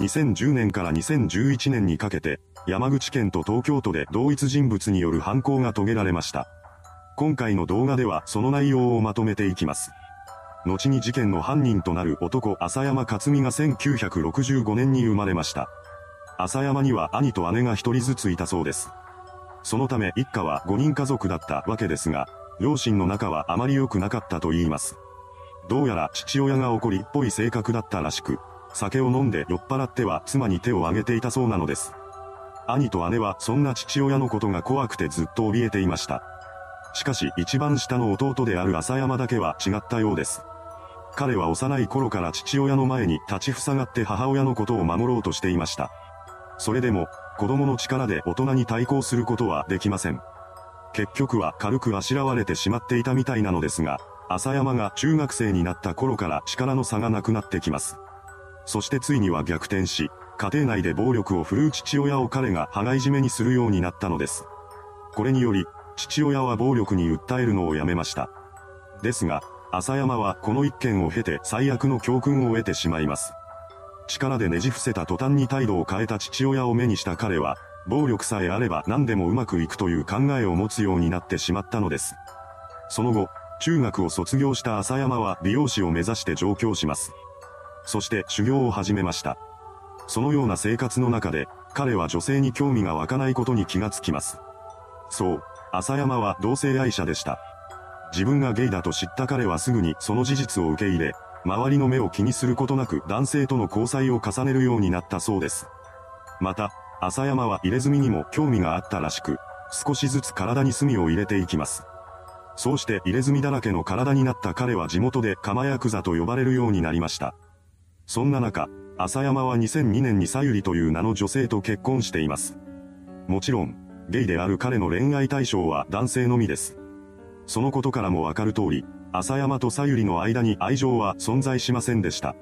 2010年から2011年にかけて、山口県と東京都で同一人物による犯行が遂げられました。今回の動画ではその内容をまとめていきます。後に事件の犯人となる男浅山克美が1965年に生まれました。浅山には兄と姉が一人ずついたそうです。そのため一家は5人家族だったわけですが、両親の仲はあまり良くなかったと言います。どうやら父親が怒りっぽい性格だったらしく、酒を飲んで酔っ払っては妻に手を挙げていたそうなのです。兄と姉はそんな父親のことが怖くてずっと怯えていました。しかし一番下の弟である浅山だけは違ったようです。彼は幼い頃から父親の前に立ちふさがって母親のことを守ろうとしていました。それでも、子供の力で大人に対抗することはできません。結局は軽くあしらわれてしまっていたみたいなのですが、浅山が中学生になった頃から力の差がなくなってきます。そしてついには逆転し、家庭内で暴力を振るう父親を彼が羽がいじめにするようになったのです。これにより、父親は暴力に訴えるのをやめました。ですが、浅山はこの一件を経て最悪の教訓を得てしまいます。力でねじ伏せた途端に態度を変えた父親を目にした彼は、暴力さえあれば何でもうまくいくという考えを持つようになってしまったのです。その後、中学を卒業した浅山は美容師を目指して上京します。そして修行を始めました。そのような生活の中で、彼は女性に興味が湧かないことに気がつきます。そう、浅山は同性愛者でした。自分がゲイだと知った彼はすぐにその事実を受け入れ、周りの目を気にすることなく男性との交際を重ねるようになったそうです。また、浅山は入れ墨にも興味があったらしく、少しずつ体に墨を入れていきます。そうして入れ墨だらけの体になった彼は地元で釜ヤクザと呼ばれるようになりました。そんな中、浅山は2002年にさゆりという名の女性と結婚しています。もちろん、ゲイである彼の恋愛対象は男性のみです。そのことからもわかる通り、浅山とさゆりの間に愛情は存在しませんでした。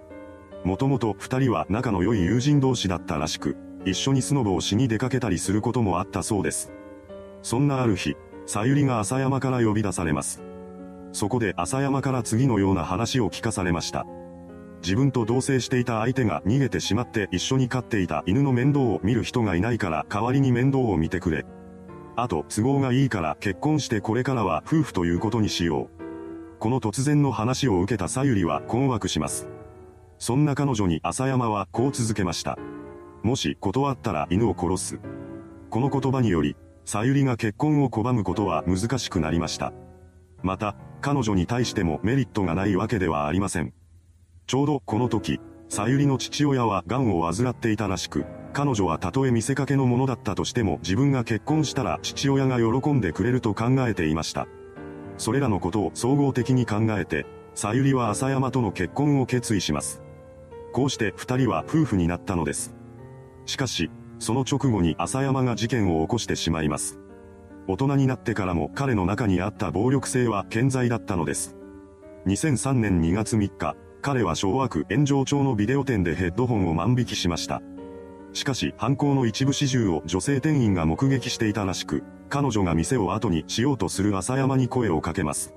もともと二人は仲の良い友人同士だったらしく、一緒にスノボをしに出かけたりすることもあったそうです。そんなある日、さゆりが浅山から呼び出されます。そこで浅山から次のような話を聞かされました。自分と同棲していた相手が逃げてしまって一緒に飼っていた犬の面倒を見る人がいないから代わりに面倒を見てくれ。あと、都合がいいから結婚してこれからは夫婦ということにしよう。この突然の話を受けたさゆりは困惑します。そんな彼女に浅山はこう続けました。もし断ったら犬を殺す。この言葉により、さゆりが結婚を拒むことは難しくなりました。また、彼女に対してもメリットがないわけではありません。ちょうどこの時、さゆりの父親は癌を患っていたらしく、彼女はたとえ見せかけのものだったとしても自分が結婚したら父親が喜んでくれると考えていました。それらのことを総合的に考えて、さゆりは浅山との結婚を決意します。こうして二人は夫婦になったのです。しかし、その直後に浅山が事件を起こしてしまいます。大人になってからも彼の中にあった暴力性は健在だったのです。2003年2月3日、彼は昭和区炎上町のビデオ店でヘッドホンを万引きしました。しかし犯行の一部始終を女性店員が目撃していたらしく、彼女が店を後にしようとする浅山に声をかけます。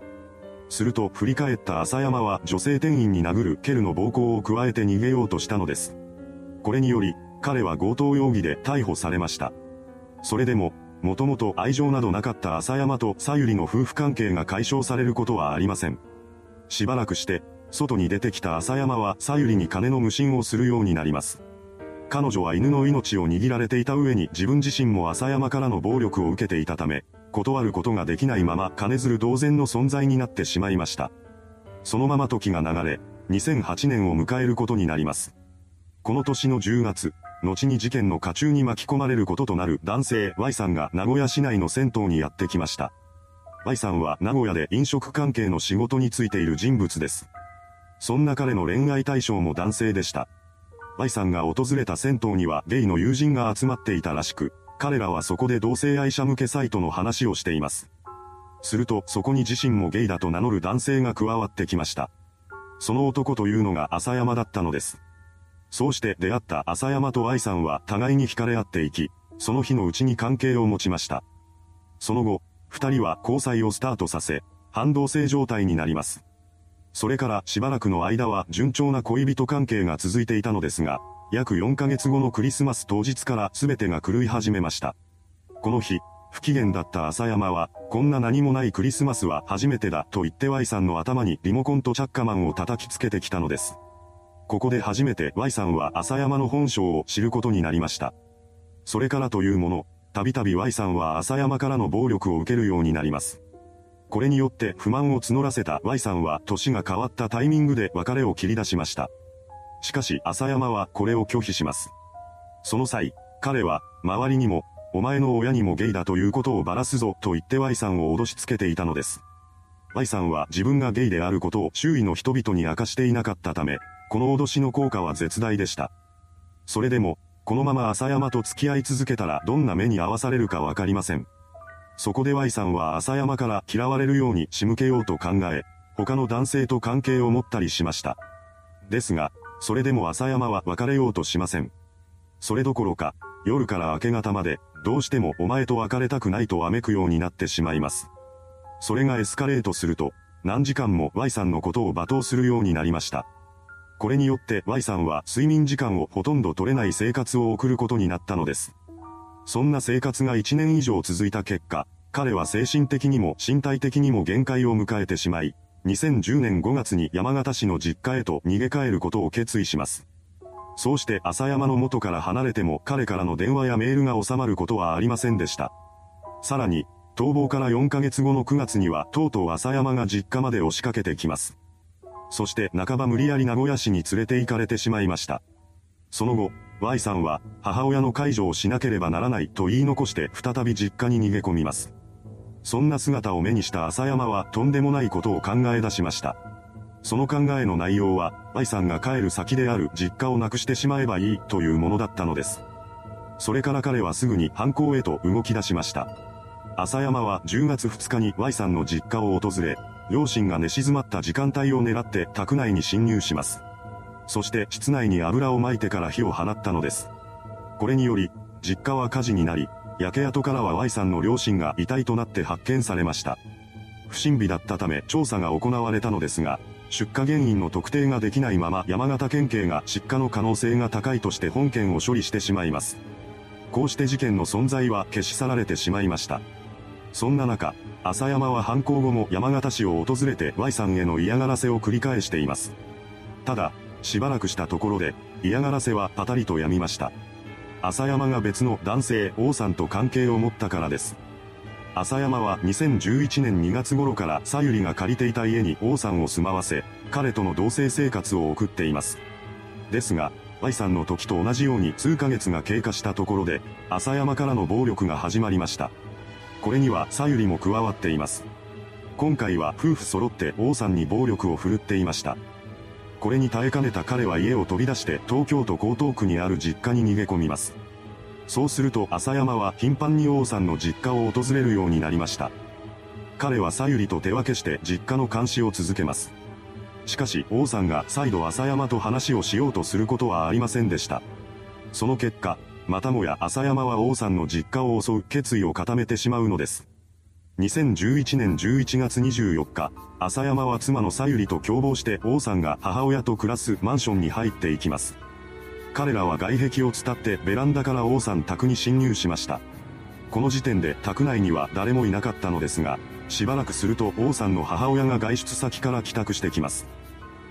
すると振り返った浅山は女性店員に殴る蹴るの暴行を加えて逃げようとしたのです。これにより、彼は強盗容疑で逮捕されました。それでも、もともと愛情などなかった浅山とさゆりの夫婦関係が解消されることはありません。しばらくして、外に出てきた浅山はさゆりに金の無心をするようになります。彼女は犬の命を握られていた上に自分自身も浅山からの暴力を受けていたため、断ることができないまま金づる同然の存在になってしまいました。そのまま時が流れ、2008年を迎えることになります。この年の10月、後に事件の渦中に巻き込まれることとなる男性 Y さんが名古屋市内の銭湯にやってきました。Y さんは名古屋で飲食関係の仕事に就いている人物です。そんな彼の恋愛対象も男性でした。Y さんが訪れた銭湯にはゲイの友人が集まっていたらしく、彼らはそこで同性愛者向けサイトの話をしています。するとそこに自身もゲイだと名乗る男性が加わってきました。その男というのが浅山だったのです。そうして出会った浅山と愛さんは互いに惹かれ合っていき、その日のうちに関係を持ちました。その後、二人は交際をスタートさせ、反動性状態になります。それからしばらくの間は順調な恋人関係が続いていたのですが、約4ヶ月後のクリスマス当日から全てが狂い始めました。この日、不機嫌だった浅山は、こんな何もないクリスマスは初めてだと言って Y さんの頭にリモコンとチャッカマンを叩きつけてきたのです。ここで初めて Y さんは浅山の本性を知ることになりました。それからというもの、たびたび Y さんは浅山からの暴力を受けるようになります。これによって不満を募らせた Y さんは年が変わったタイミングで別れを切り出しました。しかし浅山はこれを拒否します。その際、彼は、周りにも、お前の親にもゲイだということをばらすぞと言って Y さんを脅しつけていたのです。Y さんは自分がゲイであることを周囲の人々に明かしていなかったため、この脅しの効果は絶大でした。それでも、このまま浅山と付き合い続けたらどんな目に遭わされるかわかりません。そこで Y さんは浅山から嫌われるように仕向けようと考え、他の男性と関係を持ったりしました。ですが、それでも浅山は別れようとしません。それどころか、夜から明け方まで、どうしてもお前と別れたくないとわめくようになってしまいます。それがエスカレートすると、何時間も Y さんのことを罵倒するようになりました。これによって Y さんは睡眠時間をほとんど取れない生活を送ることになったのです。そんな生活が1年以上続いた結果、彼は精神的にも身体的にも限界を迎えてしまい、2010年5月に山形市の実家へと逃げ帰ることを決意します。そうして浅山の元から離れても彼からの電話やメールが収まることはありませんでした。さらに、逃亡から4ヶ月後の9月にはとうとう浅山が実家まで押しかけてきます。そして半ば無理やり名古屋市に連れて行かれてしまいました。その後、Y さんは母親の介助をしなければならないと言い残して再び実家に逃げ込みます。そんな姿を目にした浅山はとんでもないことを考え出しました。その考えの内容は、愛さんが帰る先である実家をなくしてしまえばいいというものだったのです。それから彼はすぐに犯行へと動き出しました。浅山は10月2日に Y さんの実家を訪れ、両親が寝静まった時間帯を狙って宅内に侵入します。そして室内に油を撒いてから火を放ったのです。これにより、実家は火事になり、焼け跡からは Y さんの両親が遺体となって発見されました。不審火だったため調査が行われたのですが、出火原因の特定ができないまま山形県警が失火の可能性が高いとして本件を処理してしまいます。こうして事件の存在は消し去られてしまいました。そんな中、浅山は犯行後も山形市を訪れて Y さんへの嫌がらせを繰り返しています。ただ、しばらくしたところで、嫌がらせはパタリと止みました。浅山が別の男性王さんと関係を持ったからです。浅山は2011年2月頃からさゆりが借りていた家に王さんを住まわせ、彼との同棲生活を送っています。ですが、Y さんの時と同じように数ヶ月が経過したところで、浅山からの暴力が始まりました。これにはさゆりも加わっています。今回は夫婦揃って王さんに暴力を振るっていました。これに耐えかねた彼は家を飛び出して東京都江東区にある実家に逃げ込みます。そうすると浅山は頻繁に王さんの実家を訪れるようになりました。彼はさゆりと手分けして実家の監視を続けます。しかし王さんが再度浅山と話をしようとすることはありませんでした。その結果、またもや浅山は王さんの実家を襲う決意を固めてしまうのです。2011年11月24日、浅山は妻のさゆりと共謀して王さんが母親と暮らすマンションに入っていきます。彼らは外壁を伝ってベランダから王さん宅に侵入しました。この時点で宅内には誰もいなかったのですが、しばらくすると王さんの母親が外出先から帰宅してきます。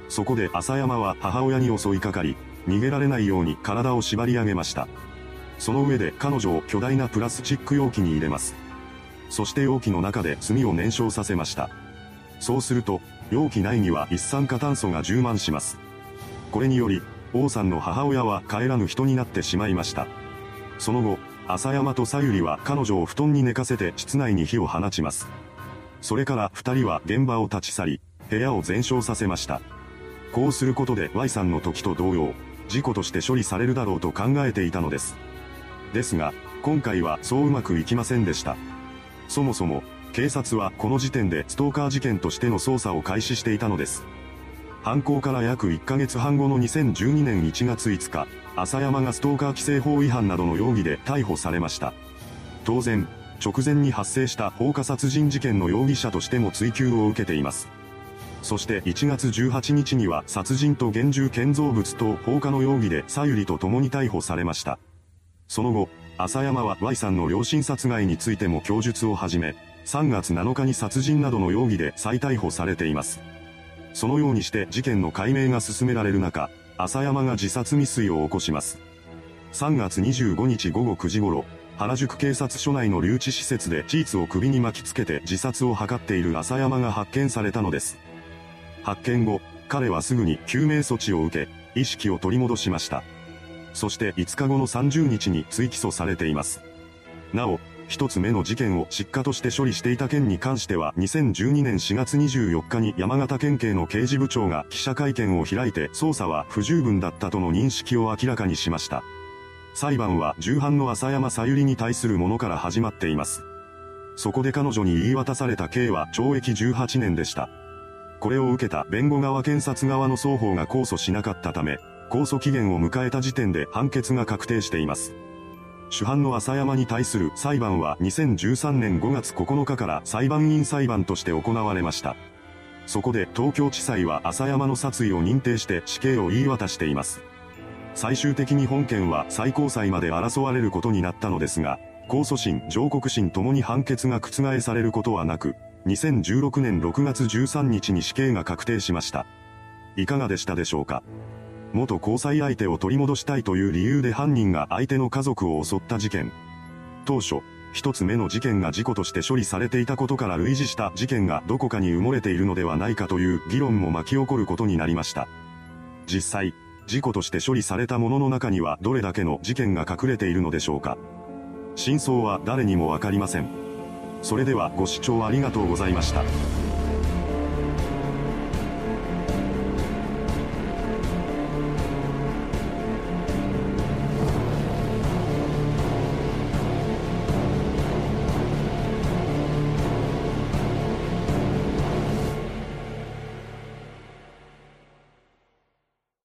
そこで浅山は母親に襲いかかり、逃げられないように体を縛り上げました。その上で彼女を巨大なプラスチック容器に入れます。そして容器の中で炭を燃焼させました。そうすると、容器内には一酸化炭素が充満します。これにより、王さんの母親は帰らぬ人になってしまいました。その後、浅山とさゆりは彼女を布団に寝かせて室内に火を放ちます。それから二人は現場を立ち去り、部屋を全焼させました。こうすることで Y さんの時と同様、事故として処理されるだろうと考えていたのです。ですが、今回はそううまくいきませんでした。そもそも、警察はこの時点でストーカー事件としての捜査を開始していたのです。犯行から約1ヶ月半後の2012年1月5日、浅山がストーカー規制法違反などの容疑で逮捕されました。当然、直前に発生した放火殺人事件の容疑者としても追及を受けています。そして1月18日には殺人と現住建造物等放火の容疑でさゆりと共に逮捕されました。その後、浅山は Y さんの両親殺害についても供述を始め、3月7日に殺人などの容疑で再逮捕されています。そのようにして事件の解明が進められる中、浅山が自殺未遂を起こします。3月25日午後9時頃、原宿警察署内の留置施設でチーツを首に巻きつけて自殺を図っている浅山が発見されたのです。発見後、彼はすぐに救命措置を受け、意識を取り戻しました。そして5日後の30日に追起訴されています。なお、一つ目の事件を失火として処理していた件に関しては2012年4月24日に山形県警の刑事部長が記者会見を開いて捜査は不十分だったとの認識を明らかにしました。裁判は重犯の浅山さゆりに対するものから始まっています。そこで彼女に言い渡された刑は懲役18年でした。これを受けた弁護側検察側の双方が控訴しなかったため、控訴期限を迎えた時点で判決が確定しています。主犯の浅山に対する裁判は2013年5月9日から裁判員裁判として行われました。そこで東京地裁は浅山の殺意を認定して死刑を言い渡しています。最終的に本件は最高裁まで争われることになったのですが、控訴審、上告審ともに判決が覆されることはなく、2016年6月13日に死刑が確定しました。いかがでしたでしょうか？元交際相手を取り戻したいという理由で犯人が相手の家族を襲った事件。当初、一つ目の事件が事故として処理されていたことから類似した事件がどこかに埋もれているのではないかという議論も巻き起こることになりました。実際、事故として処理されたものの中にはどれだけの事件が隠れているのでしょうか。真相は誰にもわかりません。それではご視聴ありがとうございました。